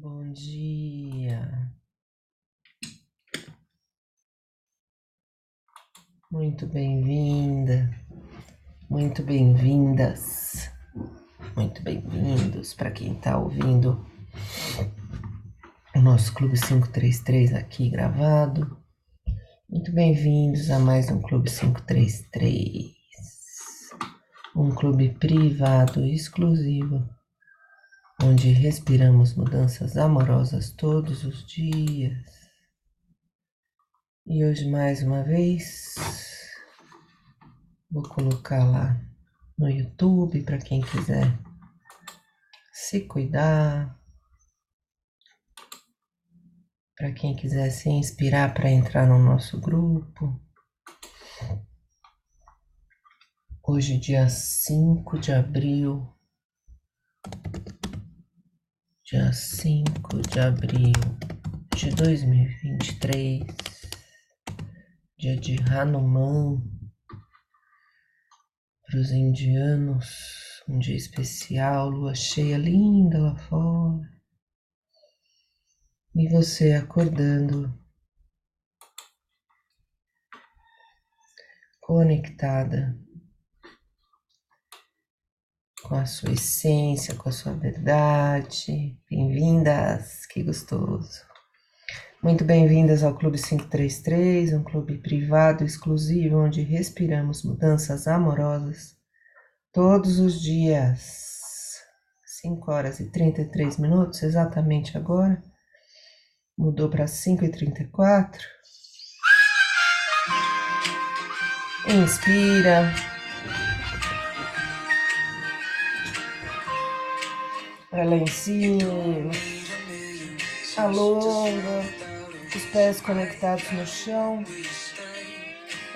Bom dia. Muito bem-vinda, muito bem-vindas, muito bem-vindos para quem está ouvindo o nosso Clube 533 aqui gravado. Muito bem-vindos a mais um Clube 533, um clube privado exclusivo onde respiramos mudanças amorosas todos os dias. E hoje, mais uma vez, vou colocar lá no YouTube para quem quiser se cuidar, para quem quiser se inspirar para entrar no nosso grupo. Hoje, dia 5 de abril dia 5 de abril de 2023, dia de Hanuman, para os indianos, um dia especial, lua cheia linda lá fora. E você acordando, conectada com a sua essência, com a sua verdade. Bem-vindas, que gostoso. Muito bem-vindas ao Clube 533, um clube privado exclusivo onde respiramos mudanças amorosas todos os dias. 5 horas e 33 minutos, exatamente agora. Mudou para 5 e 34. Inspira. Vai lá em cima. Alonga. Os pés conectados no chão.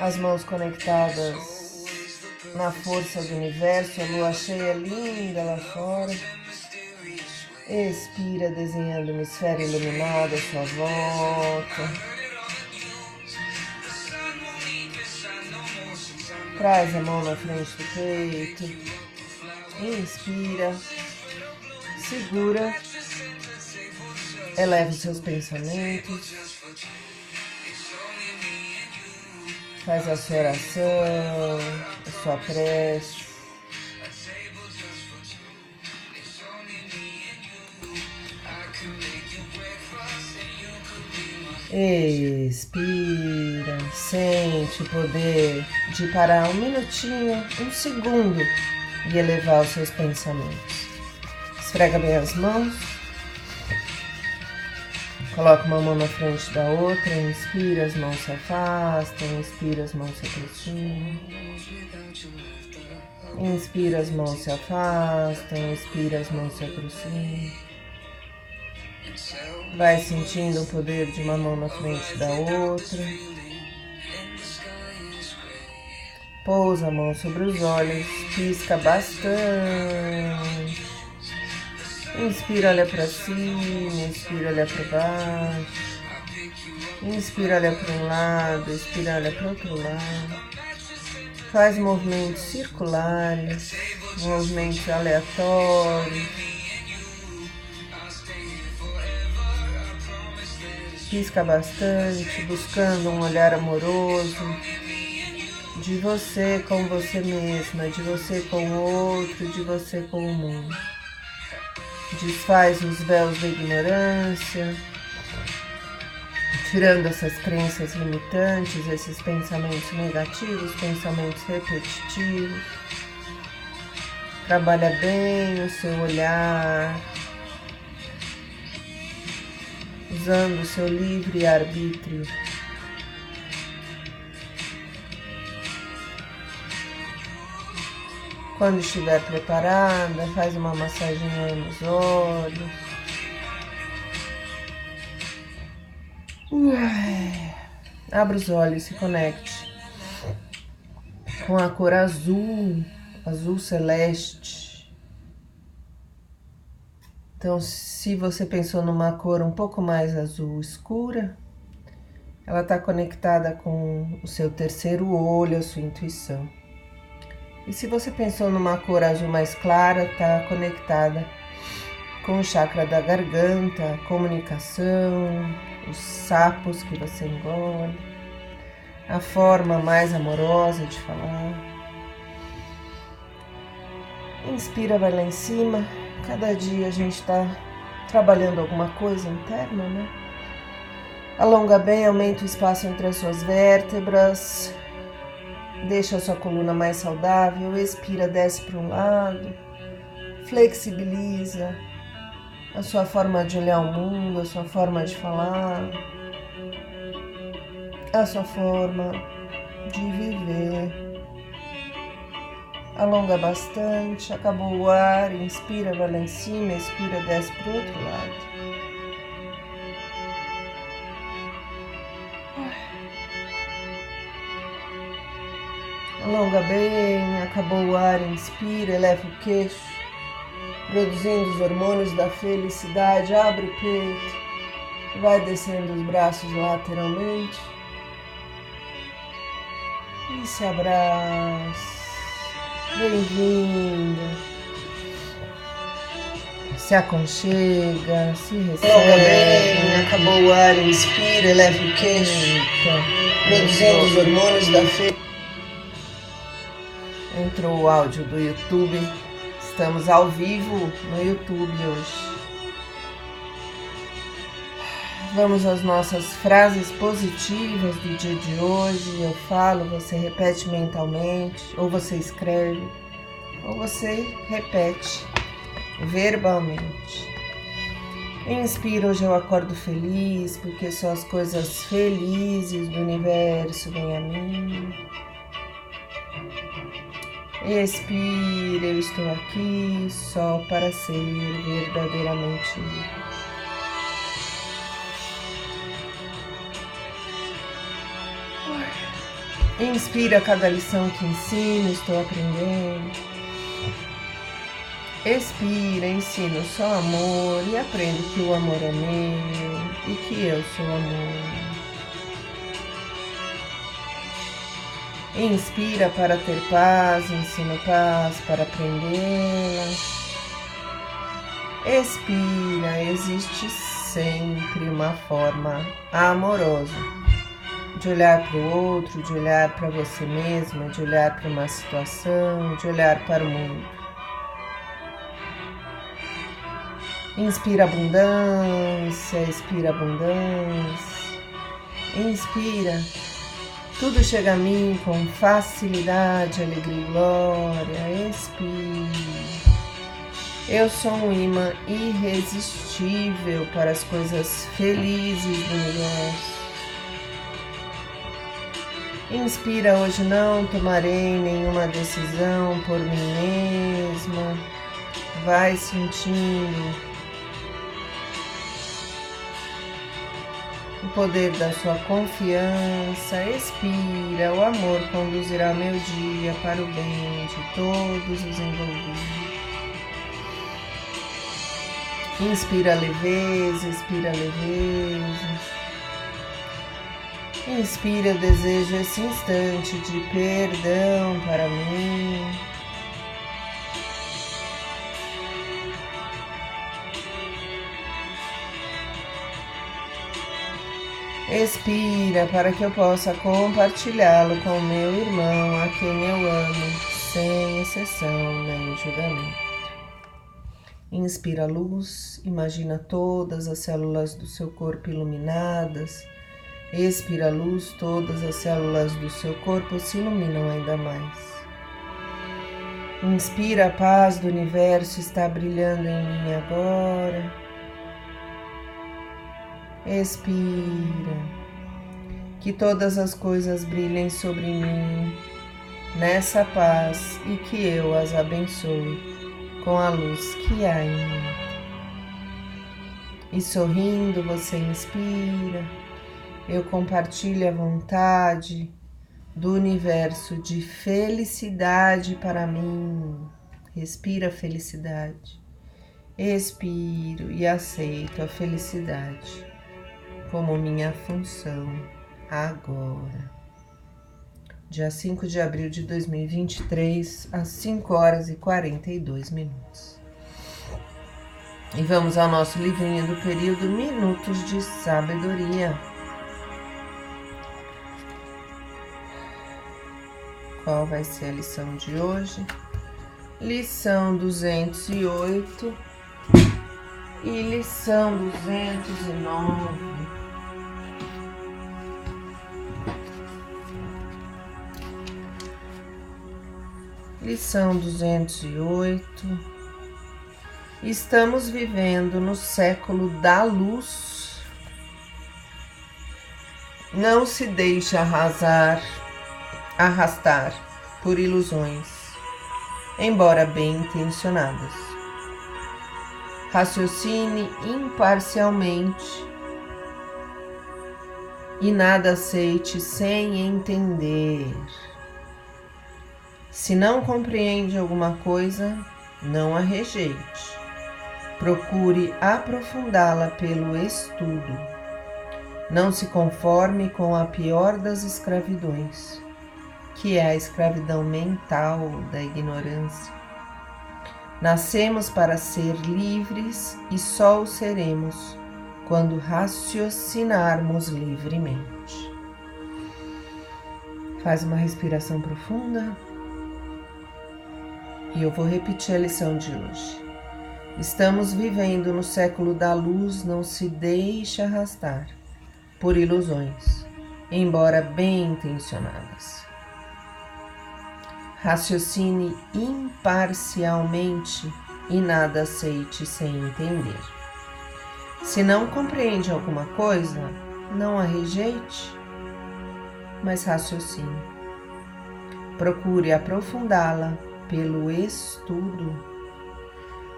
As mãos conectadas na força do universo. A lua cheia linda lá fora. Expira, desenhando uma esfera iluminada à sua volta. Traz a mão na frente do peito. Inspira segura, eleva os seus pensamentos, faz a sua oração, a sua prece. Expira, sente o poder de parar um minutinho, um segundo e elevar os seus pensamentos. Esfrega bem as mãos. Coloca uma mão na frente da outra, inspira, as mãos se afastam, inspira, as mãos se aproximam. Inspira, as mãos se afastam, inspira, as mãos se aproximam. Vai sentindo o poder de uma mão na frente da outra. Pousa a mão sobre os olhos, pisca bastante. Inspira, olha para cima, inspira, olha para baixo. Inspira, olha para um lado, expira, olha para outro lado. Faz movimentos circulares, movimentos aleatórios. Pisca bastante, buscando um olhar amoroso de você com você mesma, de você com o outro, de você com o mundo desfaz os véus da ignorância, tirando essas crenças limitantes, esses pensamentos negativos, pensamentos repetitivos. Trabalha bem o seu olhar, usando o seu livre arbítrio. Quando estiver preparada, faz uma massaginha nos olhos. Abra os olhos, se conecte com a cor azul, azul celeste. Então, se você pensou numa cor um pouco mais azul escura, ela está conectada com o seu terceiro olho, a sua intuição. E se você pensou numa cor azul mais clara, está conectada com o chakra da garganta, comunicação, os sapos que você engole, a forma mais amorosa de falar. Inspira, vai lá em cima. Cada dia a gente está trabalhando alguma coisa interna, né? Alonga bem, aumenta o espaço entre as suas vértebras. Deixa a sua coluna mais saudável. Expira, desce para um lado. Flexibiliza a sua forma de olhar o mundo, a sua forma de falar, a sua forma de viver. Alonga bastante, acabou o ar, inspira, vai lá em cima, expira, desce para o outro lado. Alonga bem, acabou o ar, inspira, eleva o queixo produzindo os hormônios da felicidade. Abre o peito, vai descendo os braços lateralmente e se abraça. Bem-vinda. Se aconchega, se recebe. bem, acabou o ar, inspira, eleva o queixo, produzindo os hormônios da felicidade. Entrou o áudio do YouTube Estamos ao vivo no YouTube hoje. Vamos às nossas frases positivas do dia de hoje. Eu falo, você repete mentalmente, ou você escreve, ou você repete verbalmente. Inspira, hoje eu acordo feliz, porque só as coisas felizes do universo vêm a mim. Expira, eu estou aqui só para ser verdadeiramente Inspira cada lição que ensino, estou aprendendo. Expira, ensino só amor e aprendo que o amor é meu e que eu sou amor. Inspira para ter paz, ensina paz para aprendê-la. Expira, existe sempre uma forma amorosa de olhar para o outro, de olhar para você mesma, de olhar para uma situação, de olhar para o mundo. Inspira abundância, expira abundância. Inspira tudo chega a mim com facilidade, alegria e glória. Expire. Eu sou um imã irresistível para as coisas felizes do universo. Inspira, hoje não tomarei nenhuma decisão por mim mesma. Vai sentindo poder da sua confiança, expira, o amor conduzirá meu dia para o bem de todos os envolvidos. Inspira leveza, expira leveza. Inspira, desejo esse instante de perdão para mim. Expira para que eu possa compartilhá-lo com meu irmão, a quem eu amo, sem exceção nem julgamento. Inspira luz, imagina todas as células do seu corpo iluminadas. Expira luz, todas as células do seu corpo se iluminam ainda mais. Inspira a paz do universo está brilhando em mim agora. Expira. Que todas as coisas brilhem sobre mim nessa paz e que eu as abençoe com a luz que há em mim. E sorrindo você inspira, eu compartilho a vontade do universo de felicidade para mim. Respira felicidade. Expiro e aceito a felicidade como minha função agora. Dia 5 de abril de 2023, às 5 horas e 42 minutos. E vamos ao nosso livrinho do período Minutos de Sabedoria. Qual vai ser a lição de hoje? Lição 208 e lição 209. Lição 208. Estamos vivendo no século da luz. Não se deixe arrasar, arrastar por ilusões, embora bem intencionadas. Raciocine imparcialmente e nada aceite sem entender. Se não compreende alguma coisa, não a rejeite. Procure aprofundá-la pelo estudo. Não se conforme com a pior das escravidões, que é a escravidão mental da ignorância. Nascemos para ser livres e só o seremos quando raciocinarmos livremente. Faz uma respiração profunda. E eu vou repetir a lição de hoje. Estamos vivendo no século da luz, não se deixe arrastar por ilusões, embora bem intencionadas. Raciocine imparcialmente e nada aceite sem entender. Se não compreende alguma coisa, não a rejeite, mas raciocine. Procure aprofundá-la pelo estudo.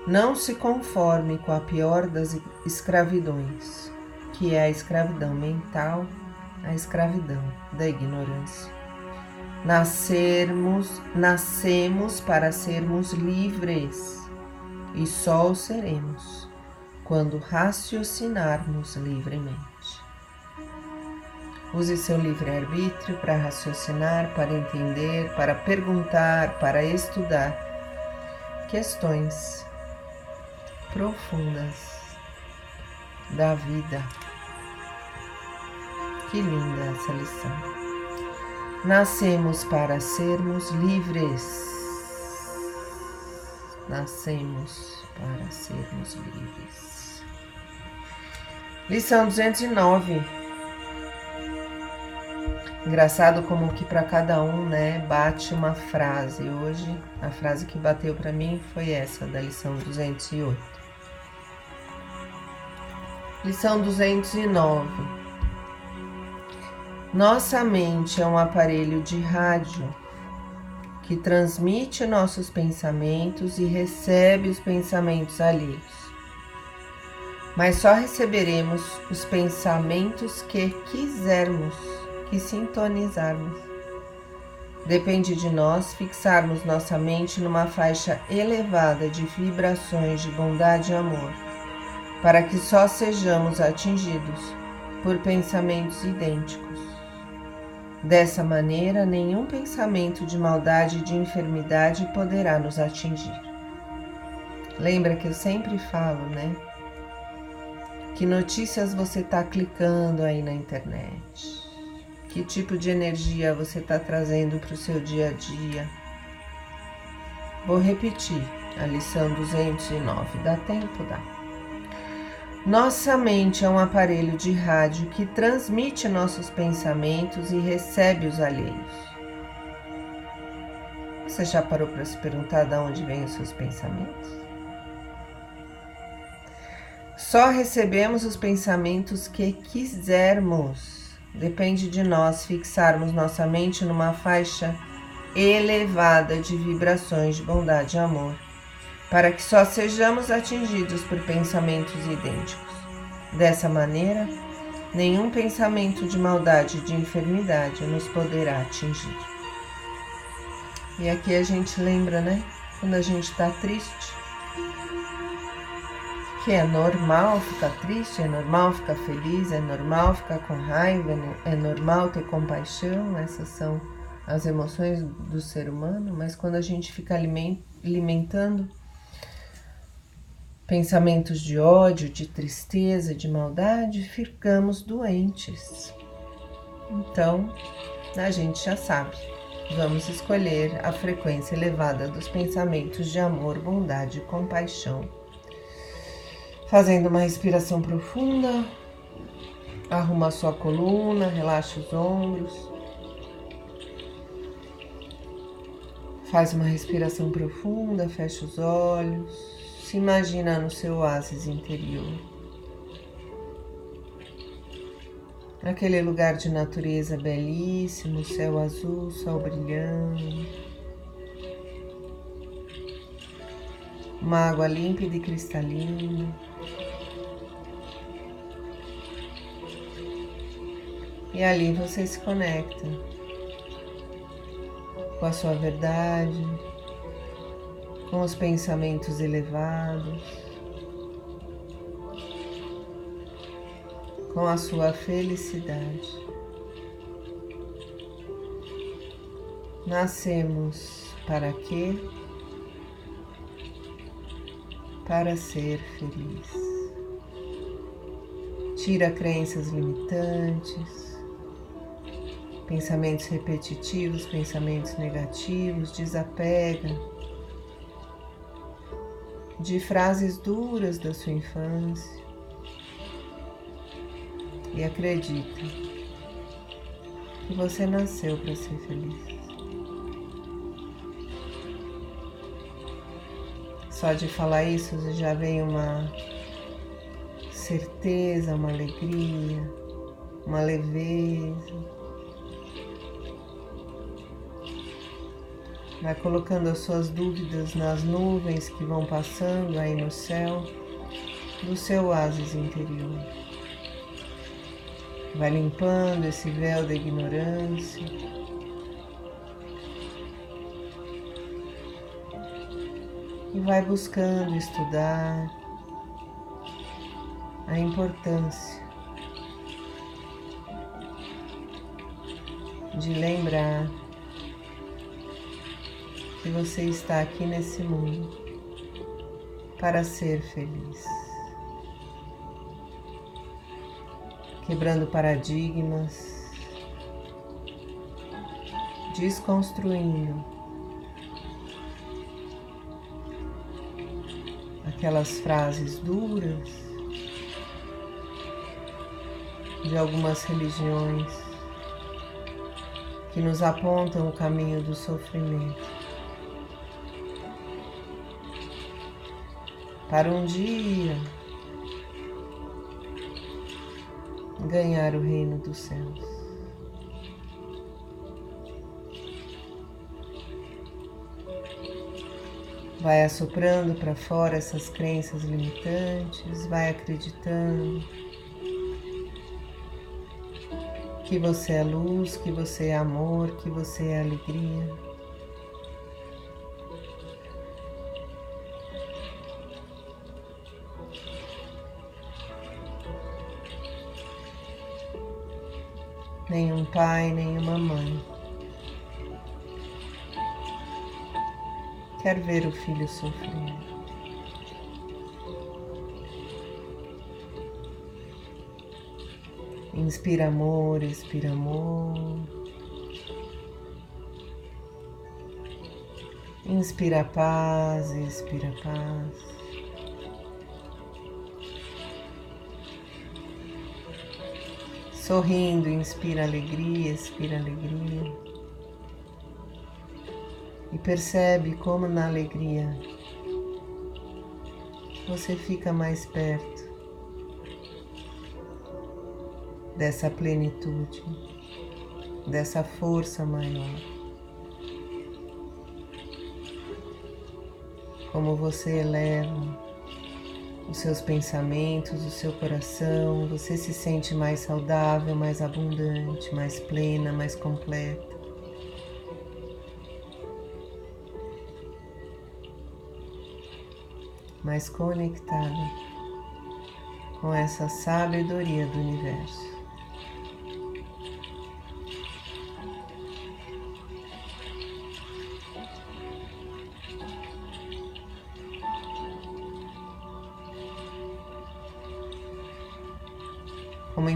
Não se conforme com a pior das escravidões, que é a escravidão mental, a escravidão da ignorância. Nascermos, nascemos para sermos livres e só o seremos quando raciocinarmos livremente. Use seu livre-arbítrio para raciocinar, para entender, para perguntar, para estudar questões profundas da vida. Que linda essa lição. Nascemos para sermos livres. Nascemos para sermos livres. Lição 209 Engraçado como que para cada um, né, bate uma frase. Hoje a frase que bateu para mim foi essa da lição 208. Lição 209. Nossa mente é um aparelho de rádio que transmite nossos pensamentos e recebe os pensamentos alheios. Mas só receberemos os pensamentos que quisermos que sintonizarmos. Depende de nós fixarmos nossa mente numa faixa elevada de vibrações de bondade e amor, para que só sejamos atingidos por pensamentos idênticos. Dessa maneira, nenhum pensamento de maldade e de enfermidade poderá nos atingir. Lembra que eu sempre falo, né? Que notícias você está clicando aí na internet? Que tipo de energia você está trazendo para o seu dia a dia? Vou repetir a lição 209. Dá tempo? Dá. Nossa mente é um aparelho de rádio que transmite nossos pensamentos e recebe os alheios. Você já parou para se perguntar de onde vêm os seus pensamentos? Só recebemos os pensamentos que quisermos. Depende de nós fixarmos nossa mente numa faixa elevada de vibrações de bondade e amor, para que só sejamos atingidos por pensamentos idênticos. Dessa maneira, nenhum pensamento de maldade e de enfermidade nos poderá atingir. E aqui a gente lembra, né? Quando a gente está triste, que é normal ficar triste, é normal ficar feliz, é normal ficar com raiva, é normal ter compaixão, essas são as emoções do ser humano, mas quando a gente fica alimentando pensamentos de ódio, de tristeza, de maldade, ficamos doentes. Então, a gente já sabe. Vamos escolher a frequência elevada dos pensamentos de amor, bondade e compaixão. Fazendo uma respiração profunda, arruma a sua coluna, relaxa os ombros. Faz uma respiração profunda, fecha os olhos, se imagina no seu oásis interior. Aquele lugar de natureza belíssimo, céu azul, sol brilhando. Uma água límpida e cristalina. E ali você se conecta com a sua verdade, com os pensamentos elevados, com a sua felicidade. Nascemos para quê? Para ser feliz. Tira crenças limitantes, pensamentos repetitivos, pensamentos negativos, desapega de frases duras da sua infância e acredita que você nasceu para ser feliz. Só de falar isso já vem uma certeza, uma alegria, uma leveza. Vai colocando as suas dúvidas nas nuvens que vão passando aí no céu do seu oásis interior. Vai limpando esse véu da ignorância. E vai buscando estudar a importância de lembrar que você está aqui nesse mundo para ser feliz. Quebrando paradigmas, desconstruindo aquelas frases duras de algumas religiões que nos apontam o caminho do sofrimento. Para um dia ganhar o reino dos céus. Vai assoprando para fora essas crenças limitantes, vai acreditando que você é luz, que você é amor, que você é alegria. Pai, nenhuma mãe. Quer ver o filho sofrer. Inspira amor, expira amor. Inspira paz, expira paz. Sorrindo, inspira alegria, expira alegria. E percebe como na alegria você fica mais perto dessa plenitude, dessa força maior. Como você eleva os seus pensamentos, o seu coração, você se sente mais saudável, mais abundante, mais plena, mais completa. Mais conectada com essa sabedoria do universo.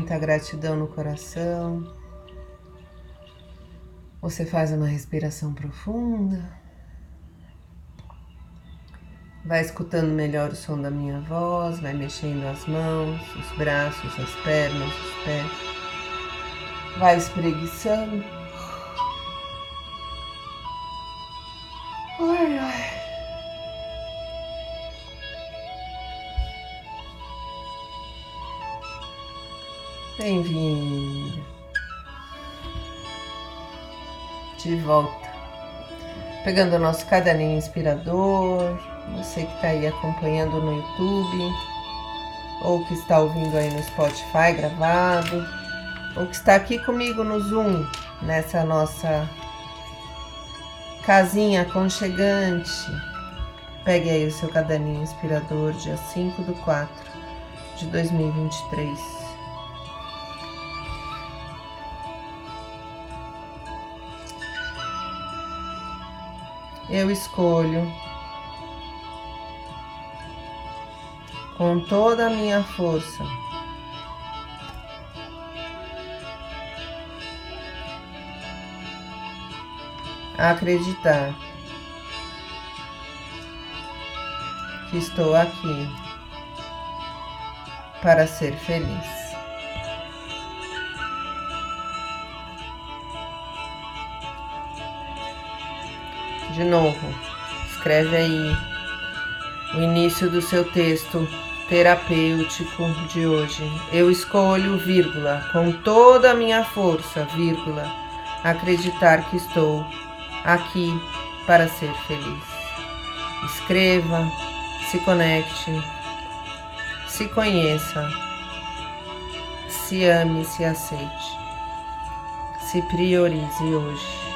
Muita gratidão no coração. Você faz uma respiração profunda. Vai escutando melhor o som da minha voz, vai mexendo as mãos, os braços, as pernas, os pés. Vai espreguiçando. Bem-vindo. De volta. Pegando o nosso caderninho inspirador. Você que está aí acompanhando no YouTube. Ou que está ouvindo aí no Spotify gravado. Ou que está aqui comigo no Zoom. Nessa nossa casinha aconchegante. Pegue aí o seu caderninho inspirador, dia 5 do 4 de 2023. Eu escolho com toda a minha força acreditar que estou aqui para ser feliz. De novo. Escreve aí o início do seu texto terapêutico de hoje. Eu escolho, vírgula, com toda a minha força, vírgula, acreditar que estou aqui para ser feliz. Escreva, se conecte, se conheça, se ame, se aceite, se priorize hoje.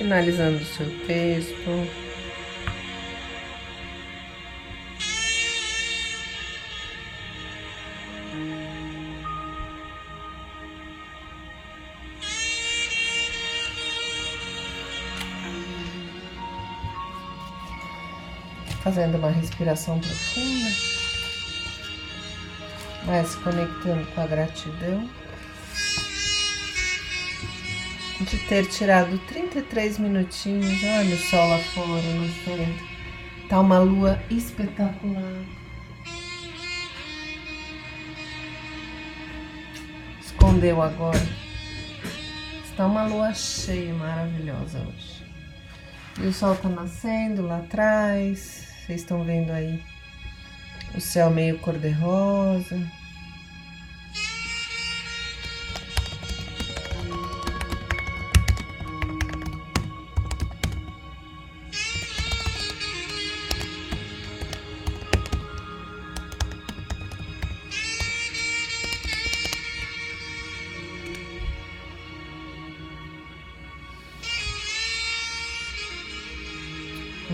Finalizando o seu texto. Fazendo uma respiração profunda, vai se conectando com a gratidão. De ter tirado 33 minutinhos. Olha o sol lá fora no centro. Tá uma lua espetacular. Escondeu agora. Está uma lua cheia maravilhosa hoje. E o sol tá nascendo lá atrás. Vocês estão vendo aí o céu meio cor-de-rosa.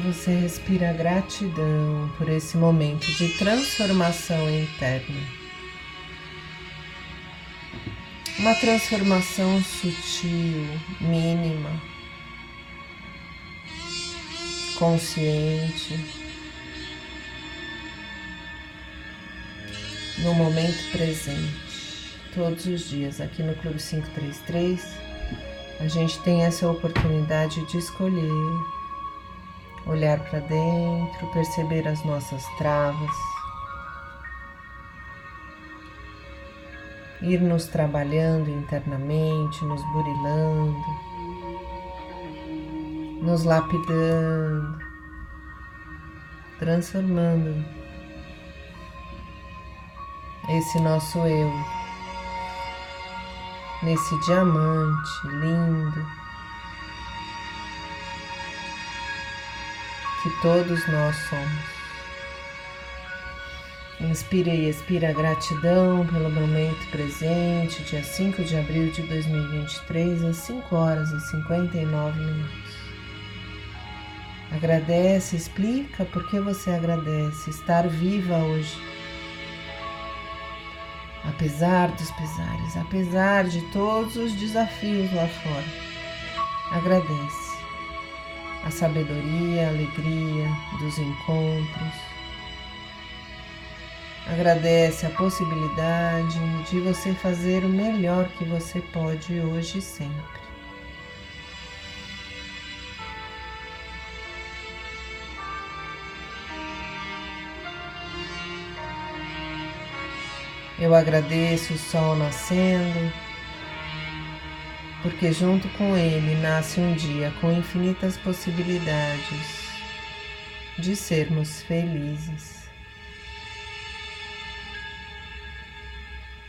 Você respira gratidão por esse momento de transformação interna. Uma transformação sutil, mínima, consciente, no momento presente. Todos os dias aqui no Clube 533, a gente tem essa oportunidade de escolher olhar para dentro, perceber as nossas travas, ir nos trabalhando internamente, nos burilando, nos lapidando, transformando esse nosso eu nesse diamante lindo que todos nós somos. Inspira e expira gratidão pelo momento presente, dia 5 de abril de 2023, às 5 horas e 59 minutos. Agradece, explica por que você agradece estar viva hoje. Apesar dos pesares, apesar de todos os desafios lá fora, agradece a sabedoria, a alegria dos encontros. Agradece a possibilidade de você fazer o melhor que você pode hoje e sempre. Eu agradeço o sol nascendo porque junto com ele nasce um dia com infinitas possibilidades de sermos felizes.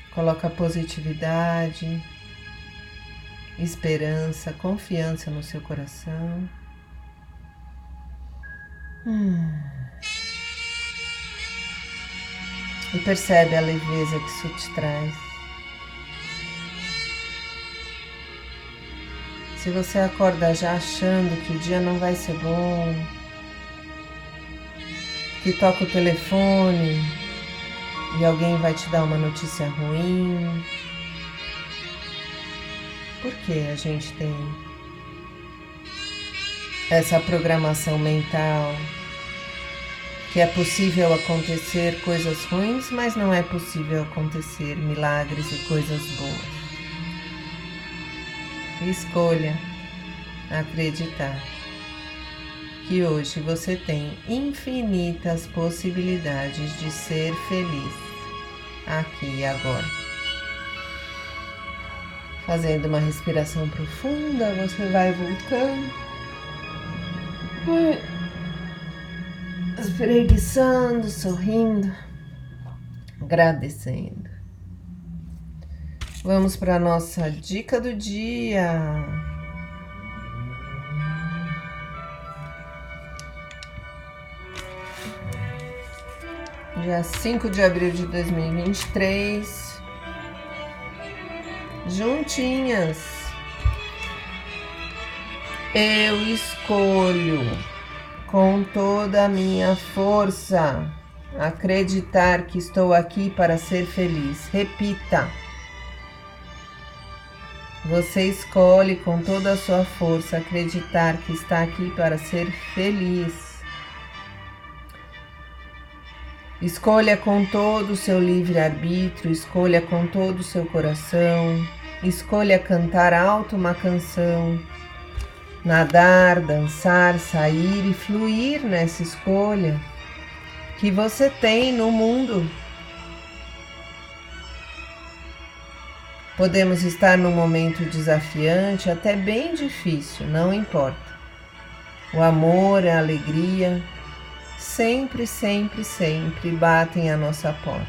Coloca positividade, esperança, confiança no seu coração. Hum. E percebe a leveza que isso te traz. Se você acorda já achando que o dia não vai ser bom, que toca o telefone e alguém vai te dar uma notícia ruim, por que a gente tem essa programação mental que é possível acontecer coisas ruins, mas não é possível acontecer milagres e coisas boas? Escolha acreditar que hoje você tem infinitas possibilidades de ser feliz aqui e agora. Fazendo uma respiração profunda, você vai voltando, vai espreguiçando, sorrindo, agradecendo. Vamos para a nossa dica do dia. Dia 5 de abril de 2023. Juntinhas. Eu escolho com toda a minha força acreditar que estou aqui para ser feliz. Repita. Você escolhe com toda a sua força acreditar que está aqui para ser feliz. Escolha com todo o seu livre-arbítrio, escolha com todo o seu coração, escolha cantar alto uma canção, nadar, dançar, sair e fluir nessa escolha que você tem no mundo. Podemos estar num momento desafiante, até bem difícil, não importa. O amor, a alegria, sempre, sempre, sempre batem à nossa porta.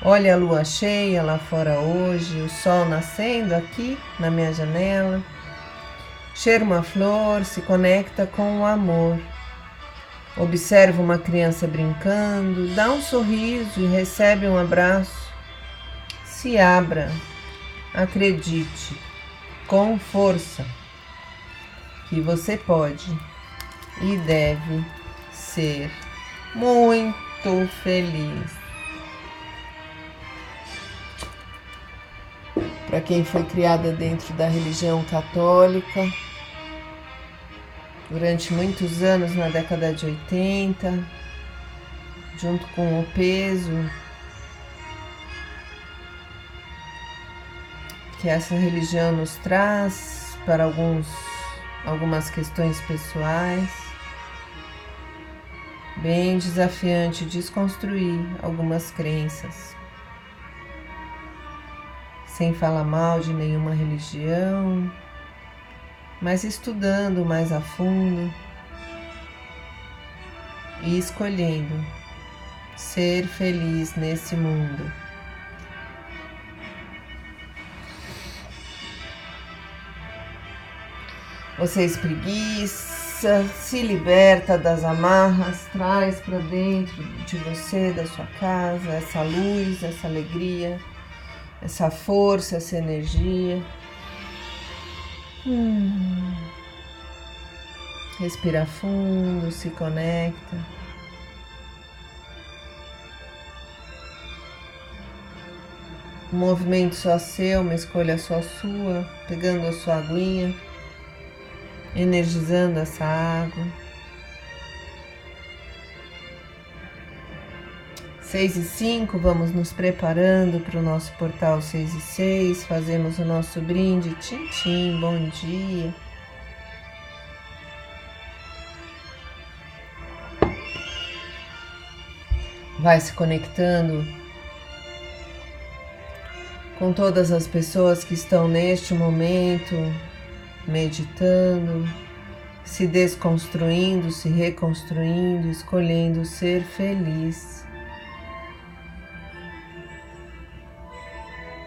Olha a lua cheia lá fora hoje, o sol nascendo aqui na minha janela. Cheira uma flor, se conecta com o amor. Observa uma criança brincando, dá um sorriso e recebe um abraço se abra, acredite com força que você pode e deve ser muito feliz. Para quem foi criada dentro da religião católica, durante muitos anos na década de 80, junto com o peso que essa religião nos traz para alguns, algumas questões pessoais. Bem desafiante desconstruir algumas crenças. Sem falar mal de nenhuma religião, mas estudando mais a fundo e escolhendo ser feliz nesse mundo. Você espreguiça, se liberta das amarras, traz para dentro de você, da sua casa, essa luz, essa alegria, essa força, essa energia. Hum. Respira fundo, se conecta. Um movimento só seu, uma escolha só sua, pegando a sua aguinha energizando essa água. Seis e cinco, vamos nos preparando para o nosso portal seis e seis, fazemos o nosso brinde, tchim bom dia. Vai se conectando com todas as pessoas que estão neste momento meditando, se desconstruindo, se reconstruindo, escolhendo ser feliz.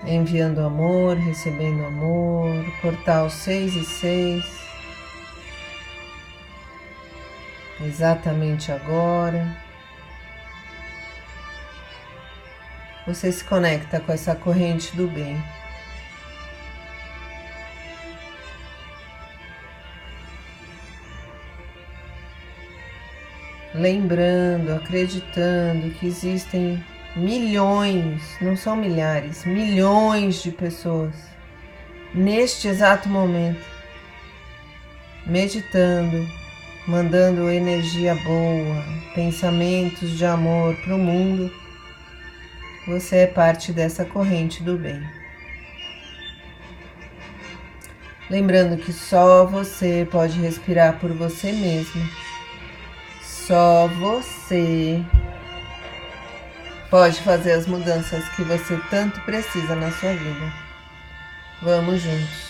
Enviando amor, recebendo amor, portal 6 e 6. Exatamente agora. Você se conecta com essa corrente do bem. Lembrando, acreditando que existem milhões, não são milhares, milhões de pessoas neste exato momento, meditando, mandando energia boa, pensamentos de amor para o mundo. Você é parte dessa corrente do bem. Lembrando que só você pode respirar por você mesmo só você pode fazer as mudanças que você tanto precisa na sua vida. Vamos juntos.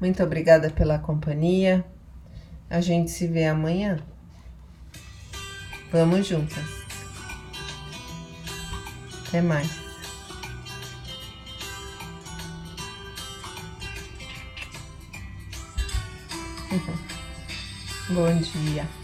Muito obrigada pela companhia. A gente se vê amanhã. Vamos juntas. Até mais. Bom dia.